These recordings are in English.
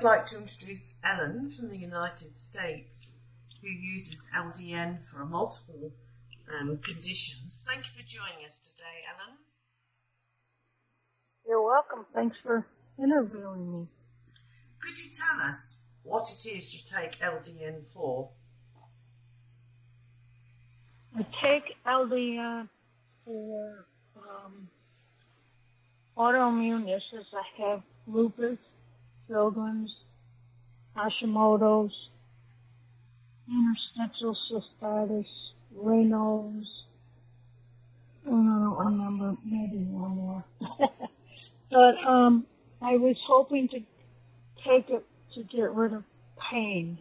I'd like to introduce Ellen from the United States, who uses LDN for multiple um, conditions. Thank you for joining us today, Ellen. You're welcome. Thanks for interviewing me. Could you tell us what it is you take LDN for? I take LDN for um, autoimmune issues. I have lupus, Sjogren's, Hashimoto's, interstitial cystitis, Raynaud's, and I don't remember, maybe one more. but um, I was hoping to take it to get rid of pain.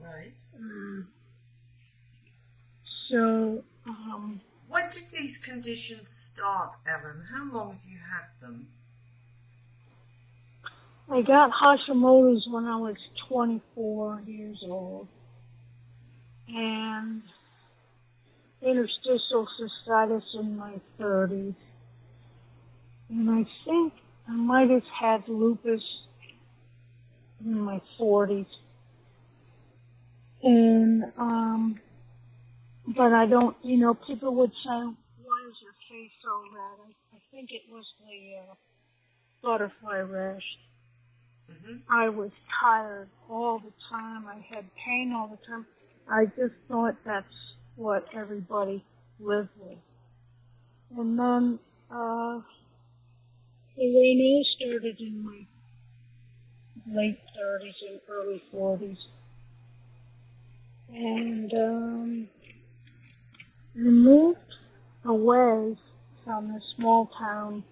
Right. Um, so, um, When did these conditions start, Ellen? How long have you had them? I got Hashimoto's when I was 24 years old. And interstitial cystitis in my 30s. And I think I might have had lupus in my 40s. And, um, but I don't, you know, people would say, why is your face so red? I, I think it was the uh, butterfly rash. Hmm I was tired all the time. I had pain all the time. I just thought that's what everybody lived with. And then, uh, the Raynaud started in my late 30s and early 40s. And, um, I moved away from the small town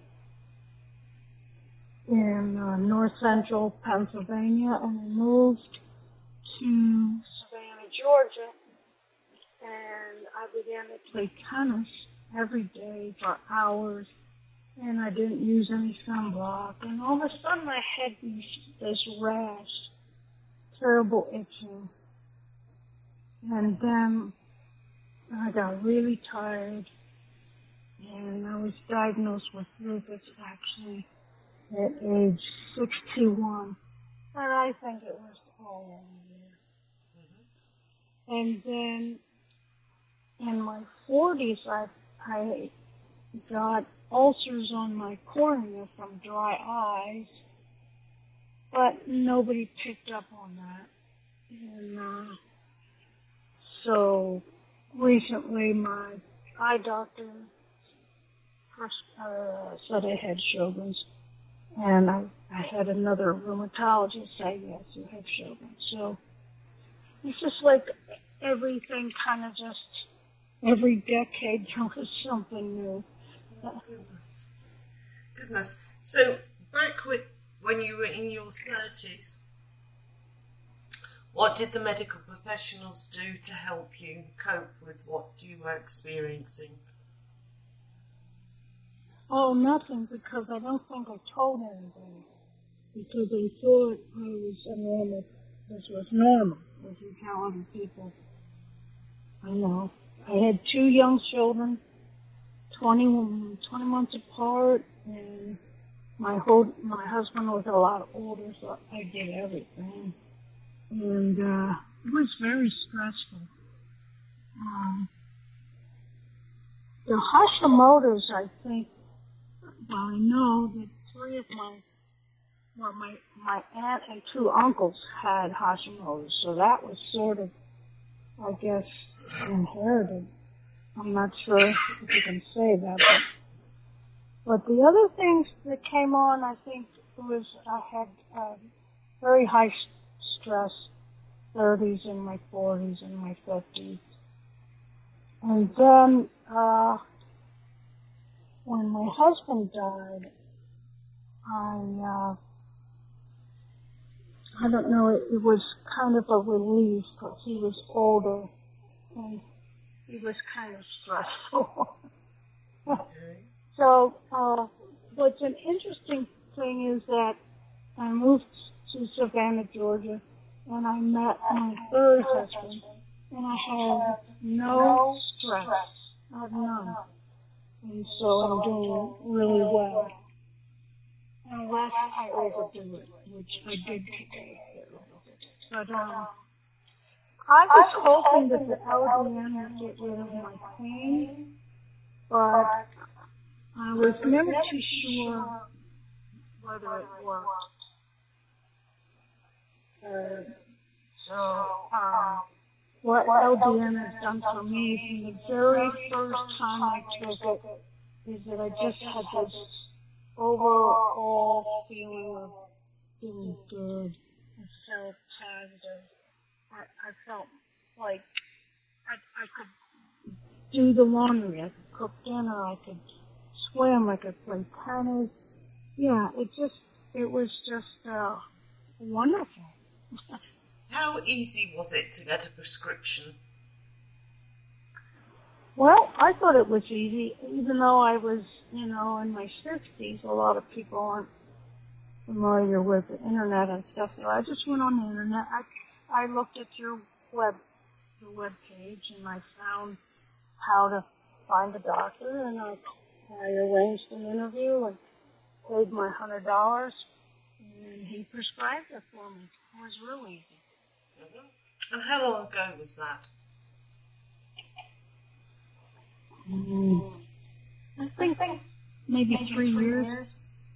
in uh, north central Pennsylvania and I moved to Savannah, Georgia. And I began to play tennis every day for hours and I didn't use any sunblock. And all of a sudden I had these, this rash, terrible itching. And then I got really tired and I was diagnosed with lupus actually at age 61. And I think it was all over. And then in my 40s, I, I got ulcers on my cornea from dry eyes, but nobody picked up on that. And uh, so recently, my eye doctor first, uh, said I had Sjogren's, and I, I had another rheumatologist say, yes, you have Sjogren's. So it's just like everything kind of just, every decade there was something new. Goodness. Goodness. So, back with, when you were in your 30s, what did the medical professionals do to help you cope with what you were experiencing? Oh, nothing, because I don't think I told anybody. Because I thought I was a normal, this was normal, as you tell other people. I know. I had two young children, 20, 20 months apart, and my whole, my husband was a lot older, so I did everything. And, uh, it was very stressful. Um, the Hashimoto's, I think, well, I know that three of my, well, my, my aunt and two uncles had Hashimoto's, so that was sort of, I guess, inherited. I'm not sure if you can say that, but, but the other things that came on, I think, was I had uh, very high stress, 30s and my 40s and my 50s. And then, uh, when my husband died, I uh, I don't know, it, it was kind of a relief because he was older and he was kind of stressful. Okay. so, uh, what's an interesting thing is that I moved to Savannah, Georgia, and I met my third husband, and I had no stress. I have none. And so I'm doing really well. Unless I overdo it, which I did today. But um, I was hoping that the LDN would get rid of my pain, but I was never too sure whether it worked. Uh, so, um, what LDN has done for me from the very first time I took it is that I just had this overall feeling of feeling good. I felt positive. I, I felt like I, I could do the laundry, I could cook dinner, I could swim, I could play tennis. Yeah, it just, it was just, uh, wonderful. How easy was it to get a prescription? Well, I thought it was easy, even though I was, you know, in my 60s. A lot of people aren't familiar with the internet and stuff, so I just went on the internet. I, I looked at your web, the web page, and I found how to find a doctor, and I, I arranged an interview and paid my hundred dollars, and he prescribed it for me. It was real easy. And how long ago was that? Mm. I think maybe three years.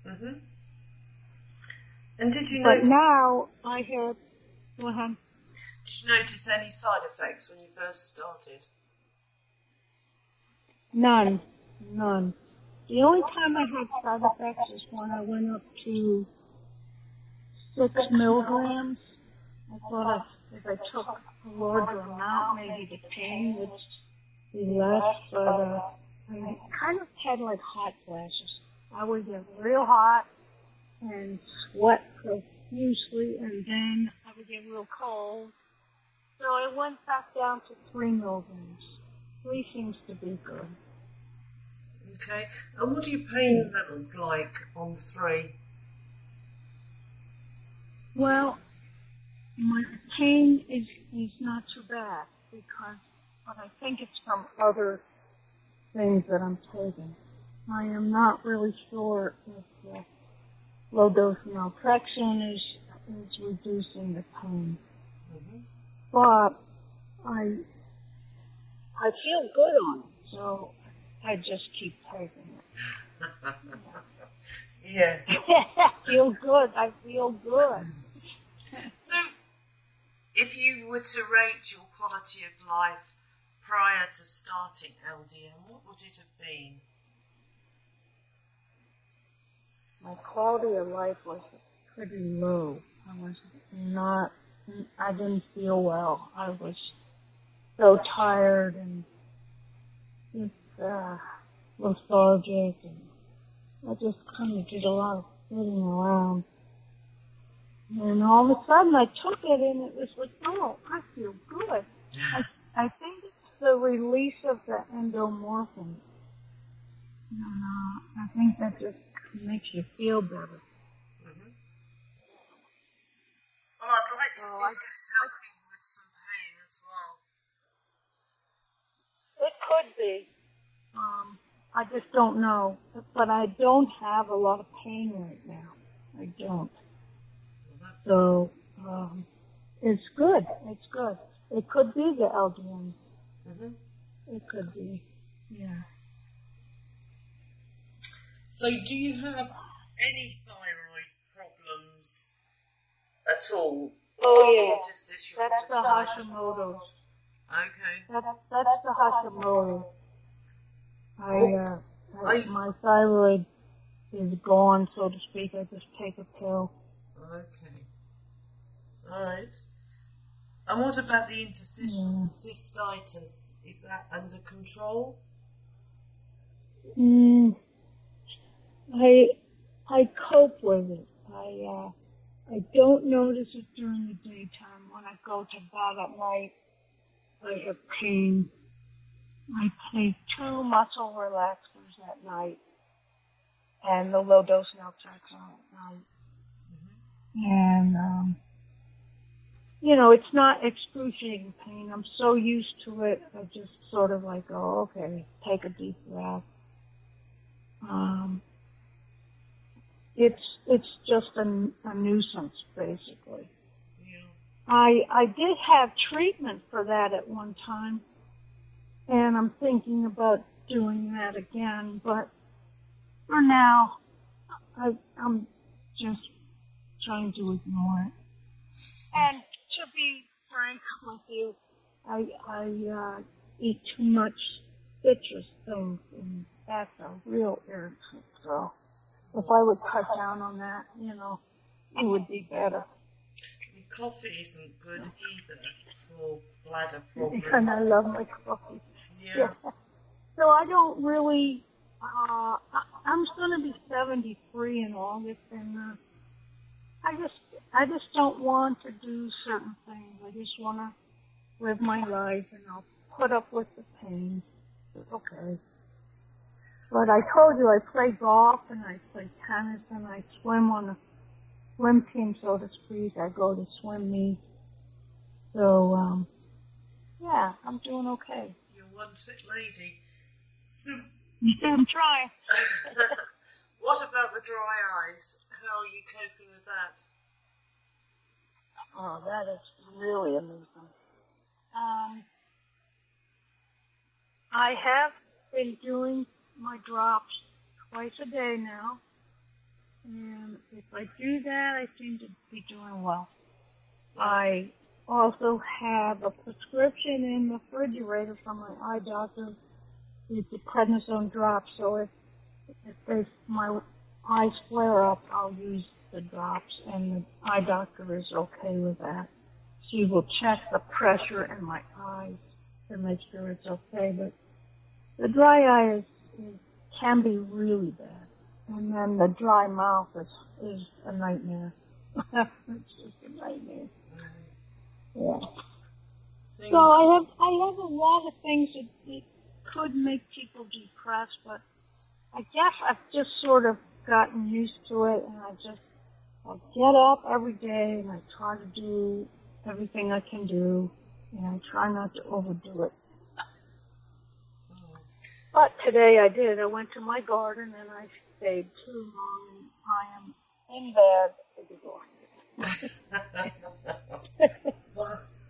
hmm And did you But notice, now I have, go ahead. did you notice any side effects when you first started? None. None. The only time I had side effects is when I went up to six milligrams. I thought if, if I took a larger amount, maybe the pain would be less, but uh, I kind of had like hot flashes. I would get real hot and sweat profusely, and then I would get real cold. So I went back down to three milligrams. Three seems to be good. Okay. And what are your pain levels like on three? Well, my pain is is not too bad because, but I think it's from other things that I'm taking. I am not really sure if the low dose naltrexone is is reducing the pain, hmm but I I feel good on it, so I just keep taking it. yes. I feel good. I feel good. So, if you were to rate your quality of life prior to starting LDN, what would it have been? my quality of life was pretty low. I was not, I didn't feel well. I was so tired and just uh, lethargic, and I just kind of did a lot of sitting around. And all of a sudden, I took it, and it was like, oh, I feel good. I, I think it's the release of the endomorphin. And, uh, I think that just makes you feel better. hmm Well, I'd like to Oh, think I- it's helping with some pain as well. It could be. Um, I just don't know. But I don't have a lot of pain right now. I don't. So, um, it's good. It's good. It could be the LDN. hmm It could be. Yeah. So, do you have any thyroid problems at all? Oh, yeah. That's the? Hashimoto's. Okay. That's, that's the Hashimoto. I, uh, I- my thyroid is gone, so to speak. I just take a pill. Okay. All right. And what about the interstitial cystitis? Is that under control? Mm, I I cope with it. I uh, I don't notice it during the daytime. When I go to bed at night, I have pain. I take two muscle relaxers at night and the low dose naltrexone at night. And, um, you know, it's not excruciating pain. I'm so used to it. I just sort of like, oh, okay, take a deep breath. Um, it's it's just a, a nuisance, basically. Yeah. I I did have treatment for that at one time, and I'm thinking about doing that again. But for now, I I'm just trying to ignore it. And to be frank with you, I I uh, eat too much citrus things, and that's a real irritant. So if I would cut down on that, you know, it would be better. And coffee isn't good either for bladder problems. And I love my coffee. Yeah. Yeah. So I don't really. Uh, I, I'm going to be 73 in August, and uh, I just, I just don't want to do certain things. I just want to live my life, and I'll put up with the pain. Okay. But I told you I play golf and I play tennis and I swim on a swim team, so to speak. I go to swim meets. So, um, yeah, I'm doing okay. You're one fit lady. So, I'm trying. what about the dry eyes? How are you coping with that? Oh, that is really amazing. Um, I have been doing my drops twice a day now. And if I do that, I seem to be doing well. I also have a prescription in the refrigerator from my eye doctor. It's a prednisone drop, so if, if they, my eyes flare up, I'll use the drops, and the eye doctor is okay with that. She will check the pressure in my eyes to make sure it's okay, but the dry eye is, is can be really bad. And then the dry mouth is, is a nightmare. it's just a nightmare. Yeah. Things, So I have I have a lot of things that, that could make people depressed, but I guess I've just sort of gotten used to it, and I just I get up every day and I try to do everything I can do, and I try not to overdo it. But today I did. I went to my garden and I stayed too long, I am in bed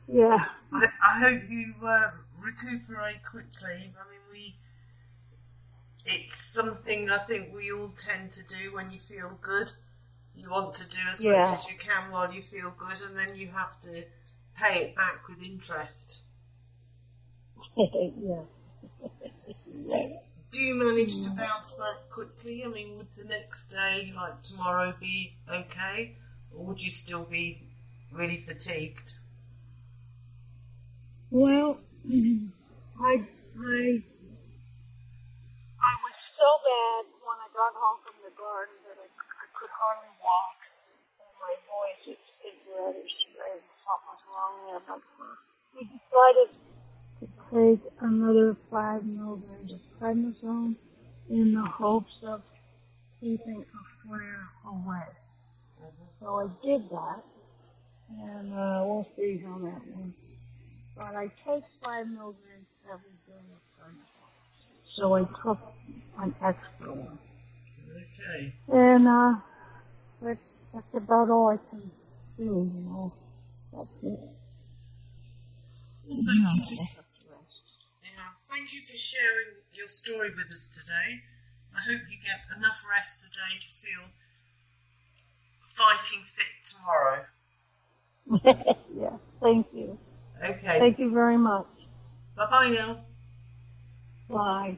Yeah. I, I hope you uh, recuperate quickly. I mean, we. It's something I think we all tend to do when you feel good. You want to do as Yeah. much as you can while you feel good, and then you have to pay it back with interest. yeah. Do you manage to bounce back quickly? I mean, would the next day, like tomorrow, be okay? Or would you still be really fatigued? Well, I I I was so bad when I got home from the garden that I, I could hardly walk, and my voice is, rather strange. Something's wrong there, but we decided to take another five milligrams of prednisone in the hopes of keeping a flare away. So I did that, and uh, we'll see how that went but I take five milligrams every day. So I took an extra one. Okay. And, uh, that's, that's about all I can do, you know. That's it. Well, thank you for, yeah, thank you for sharing your story with us today. I hope you get enough rest today to feel fighting fit tomorrow. yeah, thank you. Okay. Thank you very much. Bye bye now. Bye.